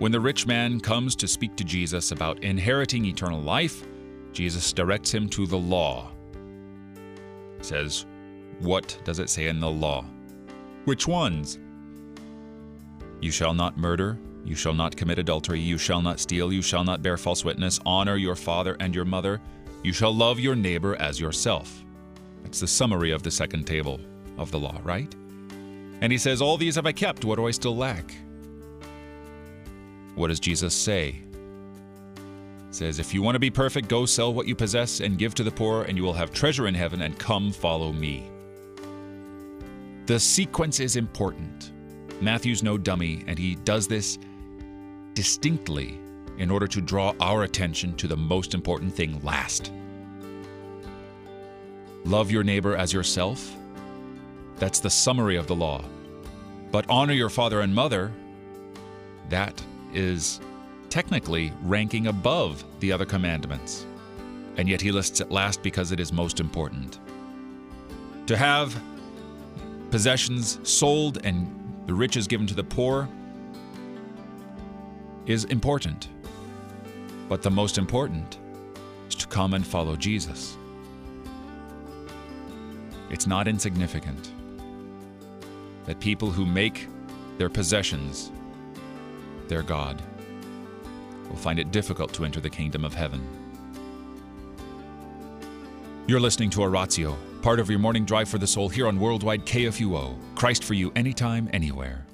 When the rich man comes to speak to Jesus about inheriting eternal life, Jesus directs him to the law. Says, What does it say in the law? Which ones? You shall not murder, you shall not commit adultery, you shall not steal, you shall not bear false witness, honor your father and your mother, you shall love your neighbor as yourself. That's the summary of the second table of the law, right? And he says, All these have I kept, what do I still lack? What does Jesus say? Says, If you want to be perfect, go sell what you possess and give to the poor, and you will have treasure in heaven, and come follow me. The sequence is important. Matthew's no dummy, and he does this distinctly in order to draw our attention to the most important thing last. Love your neighbor as yourself. That's the summary of the law. But honor your father and mother. That is technically ranking above the other commandments. And yet he lists it last because it is most important. To have possessions sold and the riches given to the poor is important. But the most important is to come and follow Jesus. It's not insignificant that people who make their possessions their God will find it difficult to enter the kingdom of heaven. You're listening to Oratio, part of your morning drive for the soul here on Worldwide KFUO. Christ for you anytime, anywhere.